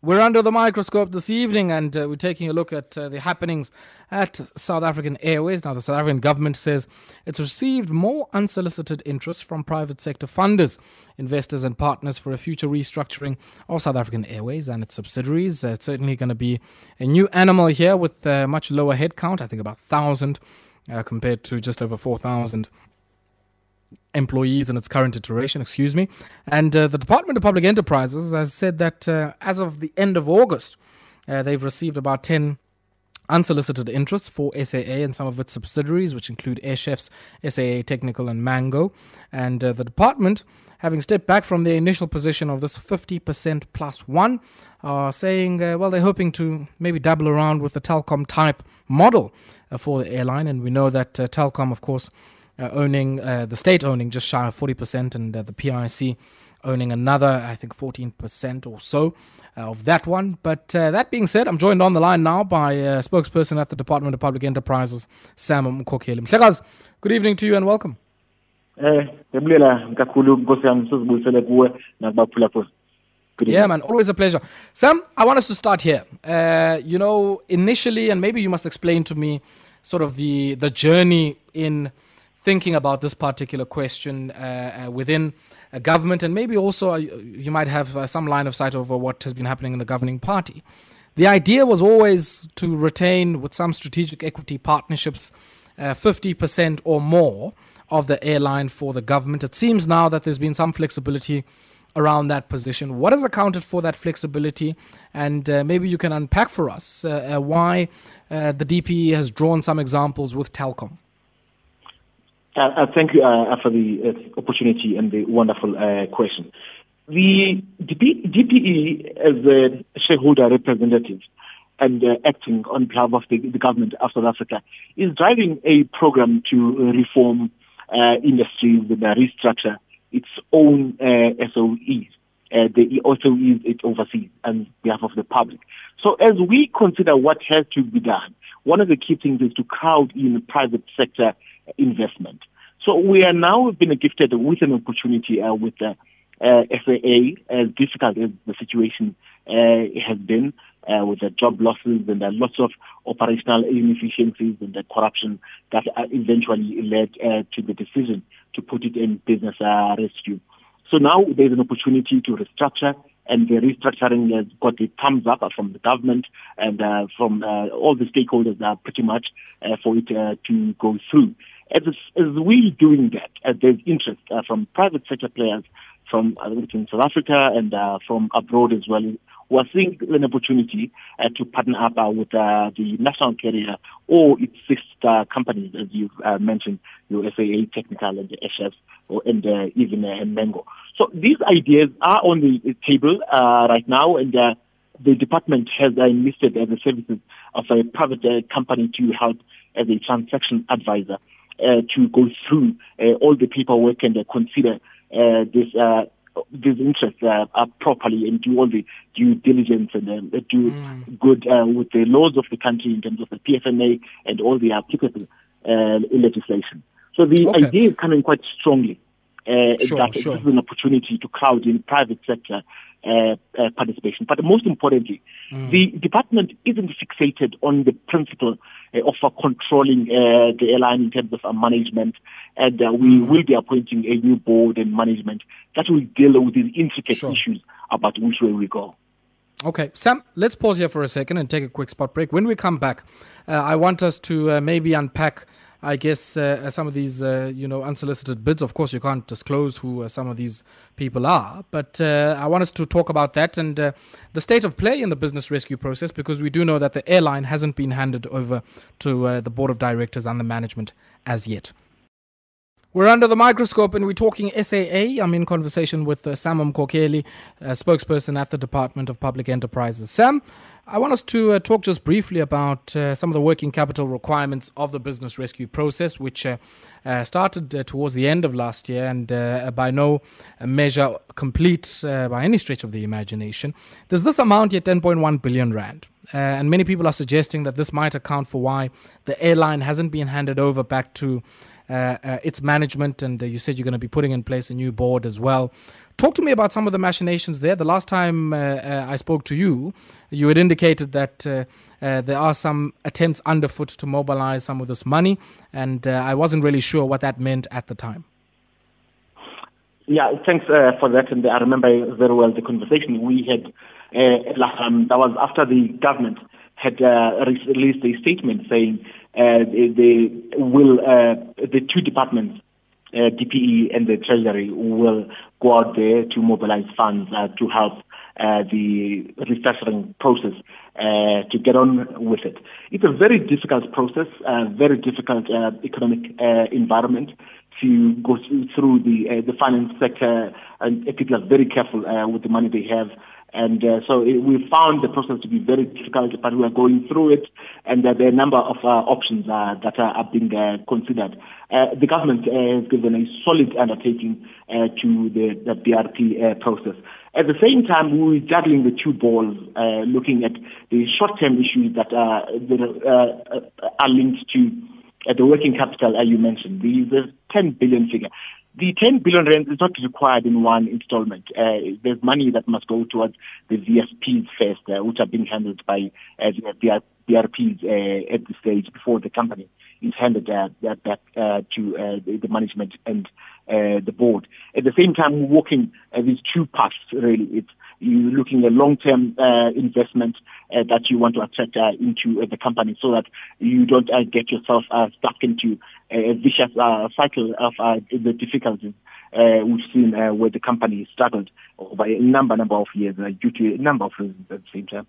We're under the microscope this evening and uh, we're taking a look at uh, the happenings at South African Airways. Now, the South African government says it's received more unsolicited interest from private sector funders, investors, and partners for a future restructuring of South African Airways and its subsidiaries. Uh, it's certainly going to be a new animal here with uh, much lower headcount, I think about 1,000 uh, compared to just over 4,000 employees in its current iteration, excuse me. And uh, the Department of Public Enterprises has said that uh, as of the end of August, uh, they've received about 10 unsolicited interests for SAA and some of its subsidiaries, which include Air Chefs, SAA Technical, and Mango. And uh, the department, having stepped back from their initial position of this 50% plus one, are saying, uh, well, they're hoping to maybe dabble around with the Telkom type model uh, for the airline. And we know that Telkom, of course, owning uh, the state owning just shy of 40% and uh, the PIC owning another, I think, 14% or so of that one. But that being said, I'm joined on the line now by a spokesperson at the Department of Public Enterprises, Sam Mkokeli. Mhlekazi, good evening to you and welcome. Eh, yeah, man, always a pleasure. Sam, I want us to start here. Uh, you know, initially, and maybe you must explain to me sort of the the journey in thinking about this particular question uh, uh, within a government, and maybe also uh, you might have uh, some line of sight over what has been happening in the governing party. The idea was always to retain, with some strategic equity partnerships, uh, 50% or more of the airline for the government. It seems now that there's been some flexibility around that position. What has accounted for that flexibility? And uh, maybe you can unpack for us uh, uh, why the DPE has drawn some examples with Telkom. Uh, uh, thank you uh, for the uh, opportunity and the wonderful uh, question. The DP, DPE, as a shareholder representative and uh, acting on behalf of the, the, government of South Africa, is driving a program to reform industries and restructure its own SOEs. the SOEs it oversees on behalf of the public. So as we consider what has to be done, one of the key things is to crowd in the private sector investment. So we are now been gifted with an opportunity uh, with the uh, SAA, as difficult as the situation uh, has been, uh, with the job losses and the lots of operational inefficiencies and the corruption that eventually led uh, to the decision to put it in business uh, rescue. So now there's an opportunity to restructure and the restructuring has got a thumbs up from the government and uh, from uh, all the stakeholders uh, pretty much uh, for it uh, to go through. As, as we doing that, uh, there's interest uh, from private sector players from uh, in South Africa and uh, from abroad as well who are seeing an opportunity uh, to partner up uh, with uh, the national carrier or its sister companies, as you've uh, mentioned, your SAA Technical and the Air Chefs, or and uh, even uh, Mango. So these ideas are on the table uh, right now, and uh, the department has uh, enlisted as the services of a private uh, company to help as a transaction advisor uh, to go through uh, all the paperwork and uh, consider uh, this uh, these interests uh, are properly and do all the due diligence and uh, do mm. good uh, with the laws of the country in terms of the PFMA and all the applicable uh, legislation. So the okay. idea is coming quite strongly uh, sure, that sure. this is an opportunity to crowd in private sector uh, uh, participation. But most importantly, mm. the department isn't fixated on the principle uh, of uh, controlling uh, the airline in terms of uh, management, and uh, we mm. will be appointing a new board and management that will deal with these intricate sure. issues about which way we go. Okay, Sam, let's pause here for a second and take a quick spot break. When we come back, I want us to maybe unpack I guess uh, uh, some of these, uh, you know, unsolicited bids. Of course, you can't disclose who uh, some of these people are, but uh, I want us to talk about that and uh, the state of play in the business rescue process because we do know that the airline hasn't been handed over to the board of directors and the management as yet. We're under the microscope and we're talking SAA. I'm in conversation with uh, Sam Mkokeli, spokesperson at the Department of Public Enterprises. Sam, I want us to uh, talk just briefly about uh, some of the working capital requirements of the business rescue process, which uh, uh started uh, towards the end of last year and uh, by no measure complete by any stretch of the imagination. Does this amount yet 10.1 billion rand? and many people are suggesting that this might account for why the airline hasn't been handed over back to its management. And you said you're going to be putting in place a new board as well talk to me about some of the machinations there. The last time uh, uh, I spoke to you, you had indicated that uh, uh there are some attempts underfoot to mobilize some of this money, and uh, I wasn't really sure what that meant at the time. Yeah, thanks uh, for that. And I remember very well the conversation we had last time. That was after the government had released a statement saying they will, the two departments uh, DPE and the Treasury will go out there to mobilize funds uh, to help uh, the restructuring process uh, to get on with it. It's a very difficult process, a very difficult uh, economic uh, environment to go through the the finance sector, and people are very careful with the money they have. And uh, so it, we found the process to be very difficult, but we are going through it, and uh, there are a number of uh, options uh, that are, are being uh, considered. Uh, the government has given a solid undertaking to the, the BRP process. At the same time, we're juggling the two balls, looking at the short-term issues that are, that, are linked to the working capital, as you mentioned, the, the 10 billion figure. The 10 billion rand is not required in one installment. Uh, there's money that must go towards the VSPs first, uh, which are being handled by uh, the BRPs uh, at this stage before the company is handed uh, back uh, to uh, the, the management and uh, the board. At the same time, we're working uh, these two paths, really. It's you're looking at long-term uh, investment uh, that you want to attract uh, into uh, the company so that you don't uh, get yourself uh, stuck into a vicious cycle of the difficulties we've seen where the company struggled over a number number of years due to a number of reasons at the same time.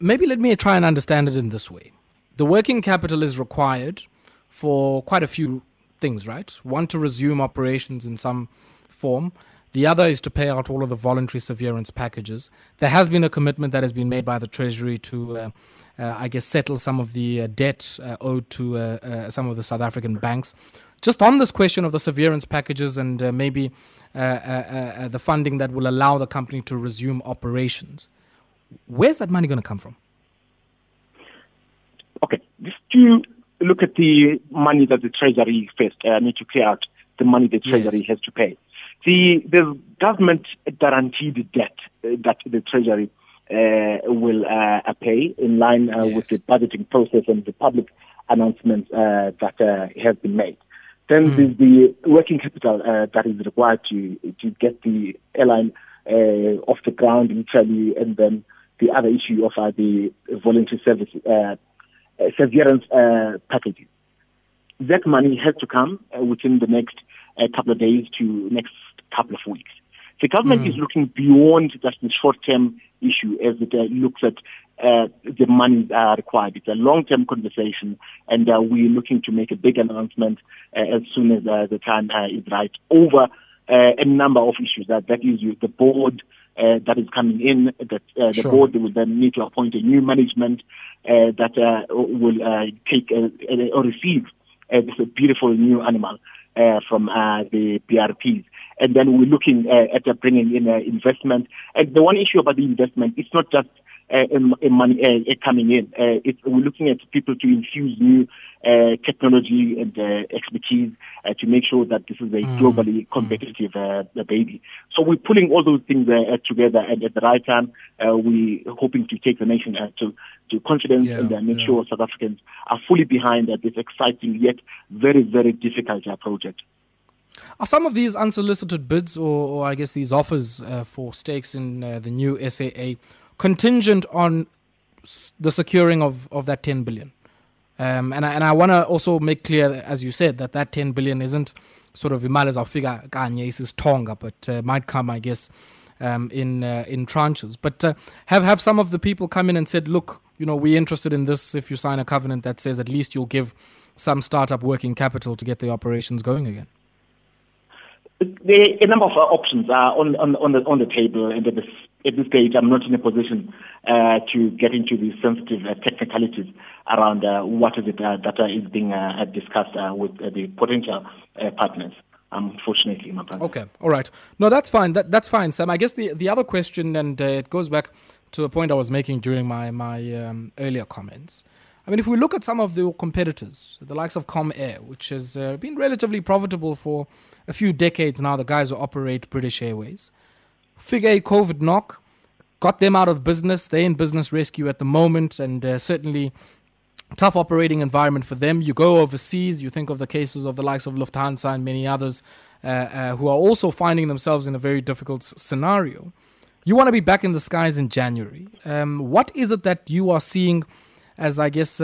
Maybe let me try and understand it in this way. The working capital is required for quite a few things, right? One to resume operations in some form. The other is to pay out all of the voluntary severance packages. There has been a commitment that has been made by the Treasury to, uh, uh, I guess, settle some of the uh, debt uh, owed to uh, uh, some of the South African banks. Just on this question of the severance packages and maybe the funding that will allow the company to resume operations, where's that money going to come from? Okay, just to look at the money that the Treasury first uh, need to clear out the money the Treasury yes. has to pay. The, the government guaranteed debt uh, that the Treasury uh, will uh, pay in line uh, yes. with the budgeting process and the public announcements uh, that uh, have been made. Then mm. there's the working capital that is required to to get the airline off the ground initially, and then the other issue of the voluntary service severance packages. That money has to come within the next couple of days to next couple of weeks. The government mm. is looking beyond just the short-term issue as it uh, looks at uh, the money uh, required. It's a long-term conversation, and uh, we're looking to make a big announcement uh, as soon as uh, the time is right over a number of issues. That that is the board that is coming in. That the sure. board will then need to appoint a new management that will take or receive this beautiful new animal from the BRPs and then we're looking uh, at bringing in uh, investment. And the one issue about the investment, it's not just uh, money uh, coming in. Uh, it's, we're looking at people to infuse new uh, technology and uh, expertise uh, to make sure that this is a mm. globally competitive uh, baby. So we're pulling all those things uh, together, and at the right time, uh, we're hoping to take the nation uh, to to confidence yeah, and uh, make yeah. sure South Africans are fully behind uh, this exciting yet very very difficult uh, project. Are some of these unsolicited bids, or, or I guess these offers uh, for stakes in uh, the new SAA, contingent on the securing of, of that 10 billion? Um, and I, and I want to also make clear, as you said, that that 10 billion isn't sort of imali zawufika kanye tonga, but uh, might come, I guess, um, in uh, in tranches. But uh, have have some of the people come in and said, look, you know, we're interested in this. If you sign a covenant that says at least you'll give some startup working capital to get the operations going again. Are a number of uh, options are on, on, on, the, on the table, and at this, at this stage, I'm not in a position uh, to get into the sensitive uh, technicalities around uh, what is it uh, that is being uh, discussed with the potential partners. Unfortunately, my brother. Okay, all right. No, that's fine. That, that's fine, Sam. I guess the, the other question, and it goes back to a point I was making during my my um, earlier comments. I mean, if we look at some of the competitors, the likes of Comair, which has uh, been relatively profitable for a few decades now, the guys who operate British Airways, figure a COVID knock, got them out of business. They're in business rescue at the moment, and uh, certainly tough operating environment for them. You go overseas, you think of the cases of the likes of Lufthansa and many others uh, uh, who are also finding themselves in a very difficult scenario. You want to be back in the skies in January. Um, what is it that you are seeing as, I guess,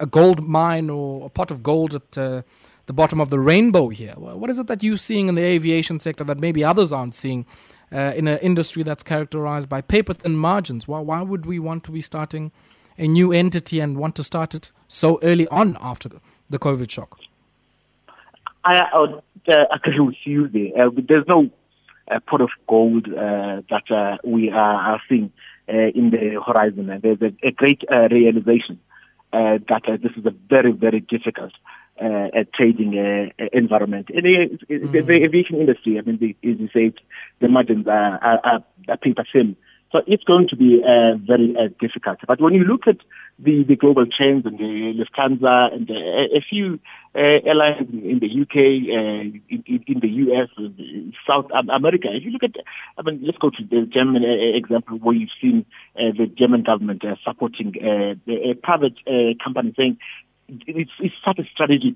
a gold mine or a pot of gold at uh, the bottom of the rainbow here? What is it that you're seeing in the aviation sector that maybe others aren't seeing uh, in an industry that's characterized by paper thin margins? Why, why would we want to be starting a new entity and want to start it so early on after the COVID shock? I, I would uh, with you there. Uh, there's no uh, pot of gold uh, that we are, are seeing in the horizon. And there's a, a great uh, realization uh, that uh, this is a very, very difficult uh, trading uh, environment. In the, mm. the, the, aviation industry, I mean, the, as you said, the margins are, are, are paper thin. So it's going to be uh, very uh, difficult. But when you look at the, the global trends and the Lufthansa and uh, a few uh, Uh, airlines in the UK, uh, in, in, the US, uh, South America, if you look at, I mean, let's go to the German uh, example where you've seen uh, the German government supporting a private company saying it's, it's such a strategic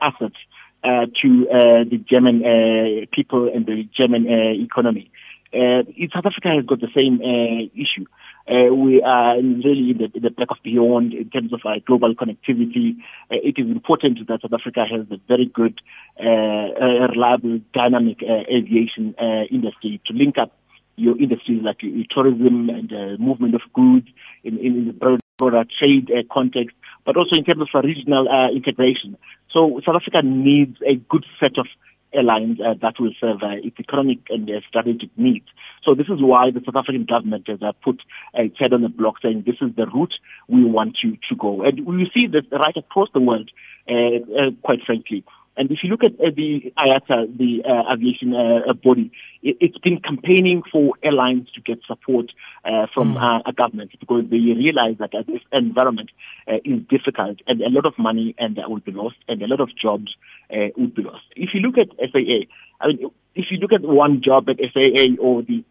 asset to the German people and the German economy. Uh, South Africa has got the same uh, issue. Uh, we are really in the, in the back of beyond in terms of our global connectivity. Uh, it is important that South Africa has a very good, uh, uh, reliable, dynamic uh, aviation uh, industry to link up your industries like tourism and uh, movement of goods in, in the broader, trade uh, context, but also in terms of regional uh, integration. So South Africa needs a good set of airlines uh, that will serve uh, its economic and uh, strategic needs. So this is why the South African government has put its head on the block saying this is the route we want you to go. And we see this right across the world, quite frankly. And if you look at uh, the IATA, the uh, aviation uh, body, it, has been campaigning for airlines to get support uh, from mm. a government because they realize that this environment is difficult and a lot of money and that will be lost and a lot of jobs would be lost. If you look at SAA, I mean, if you look at one job at SAA or the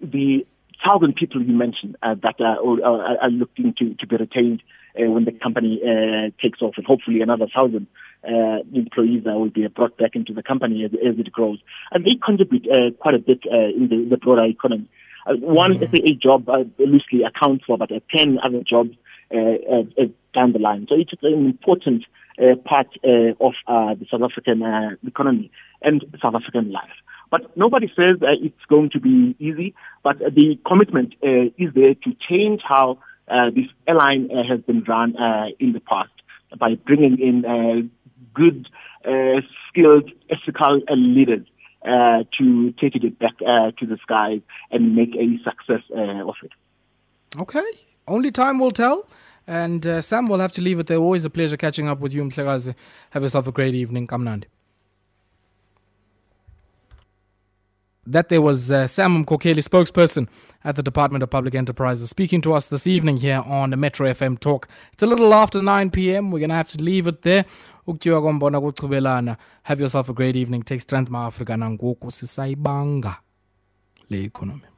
the thousand people you mentioned uh, that are, are, are looking to, to be retained uh, when the company uh, takes off, and hopefully another thousand uh, employees uh, will be brought back into the company as, as it grows. And they contribute uh, quite a bit uh, in the, the broader economy. Uh, one mm-hmm. SAA job uh, loosely accounts for about uh, 10 other jobs uh, uh, uh, down the line. So it's an important uh, part uh, of uh, the South African uh, economy and South African life. But nobody says uh, it's going to be easy, but the commitment uh, is there to change how uh, this airline uh, has been run uh, in the past by bringing in uh, good, skilled, ethical leaders to take it back to the skies and make a success of it. Okay, only time will tell. And Sam, we'll have to leave it there. Always a pleasure catching up with you, Mhlekazi. Have yourself a great evening. Kamnandi. That there was uh, Sam Mkokeli, spokesperson at the Department of Public Enterprises, speaking to us this evening here on Metro FM Talk. It's a little after 9 p.m. We're going to have to leave it there. Have yourself a great evening. Take strength, ma Africa nangoku sisayibanga le economy.